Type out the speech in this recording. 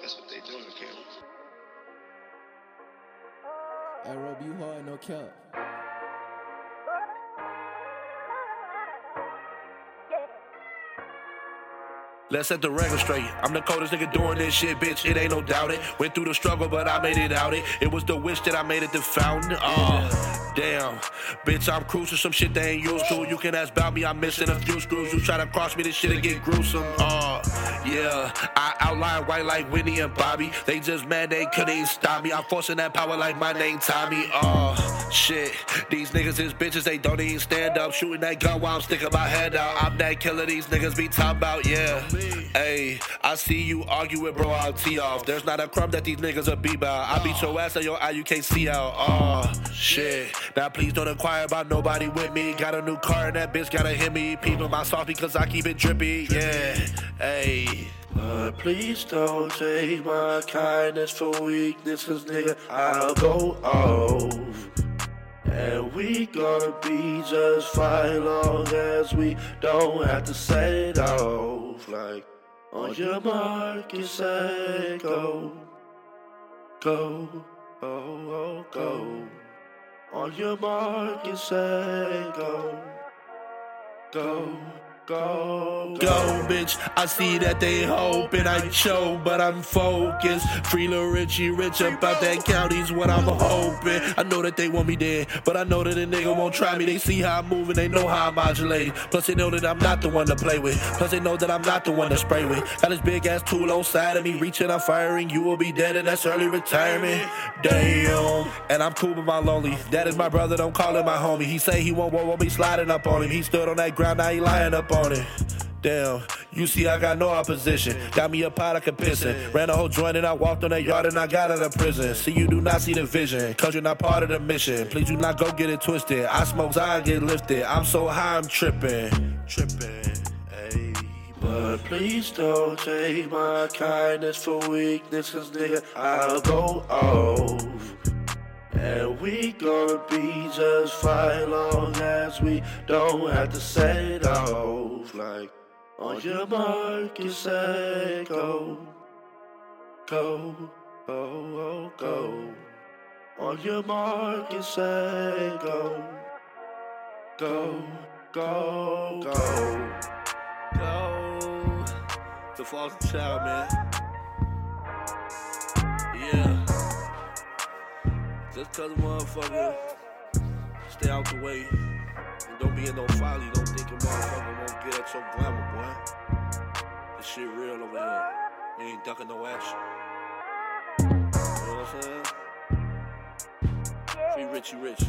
That's what they doing, Cam. Hey, Rob, you hard, no cap. Let's set the record straight. I'm the coldest nigga doing this shit, bitch. It ain't no doubt it. Went through the struggle, but I made it out it. It was the wish that I made it the fountain. Oh, damn. Bitch, I'm cruising some shit they ain't used to. You can ask about me, I'm missing a few screws. You try to cross me, this shit and get gruesome. Oh, yeah. I outline white like Whitney and Bobby. They just mad they couldn't stop me. I'm forcing that power like my name Tommy. Oh, shit. These niggas is bitches, they don't even stand up. Shooting that gun while I'm sticking my head out. I'm that killer these niggas be talking about, yeah. Hey, I see you arguing, bro. I'll tee off. There's not a crumb that these niggas will be about. I beat your ass on your eye, you can't see out. Oh, shit. Now please don't inquire about nobody with me. Got a new car and that bitch gotta hit me. People my sauce because I keep it drippy. Yeah, hey. But please don't take my kindness for weakness, cause nigga, I'll go off. And we gonna be just fine long as we don't have to set it off. Like, on your mark, you say go, go, oh, oh, go. On your mark, you say go, go. Go, go, bitch. I see that they hoping I choke, but I'm focused. Free Richie, rich about that county's what I'm hoping. I know that they want me dead, but I know that a nigga won't try me. They see how I'm moving, they know how I'm modulating. Plus, they know that I'm not the one to play with. Plus, they know that I'm not the one to spray with. Got this big ass tool on side of me, reaching, I'm firing. You will be dead, and that's early retirement. Damn. And I'm cool with my lonely. That is my brother, don't call him my homie. He say he won't, won't be sliding up on him. He stood on that ground, now he lying up on it. Damn, you see, I got no opposition. Got me a pot I can piss in. Ran a whole joint and I walked on that yard and I got out of prison. See, you do not see the vision, cause you're not part of the mission. Please do not go get it twisted. I smoke, I get lifted. I'm so high, I'm tripping. Tripping, ayy. But please don't take my kindness for weakness, cause nigga, I'll go off. And we gonna be just fine long as we don't have to set it off. Like, on your mark, you say go, go, oh, oh, go. On your mark, you say go, go, go, go, go. The Foster Child, man. Just cause motherfucker stay out the way and don't be in no folly, don't think a motherfucker won't get at your glamour, boy. This shit real over here. We ain't ducking no action. You know what I'm saying? Free Richie Rich.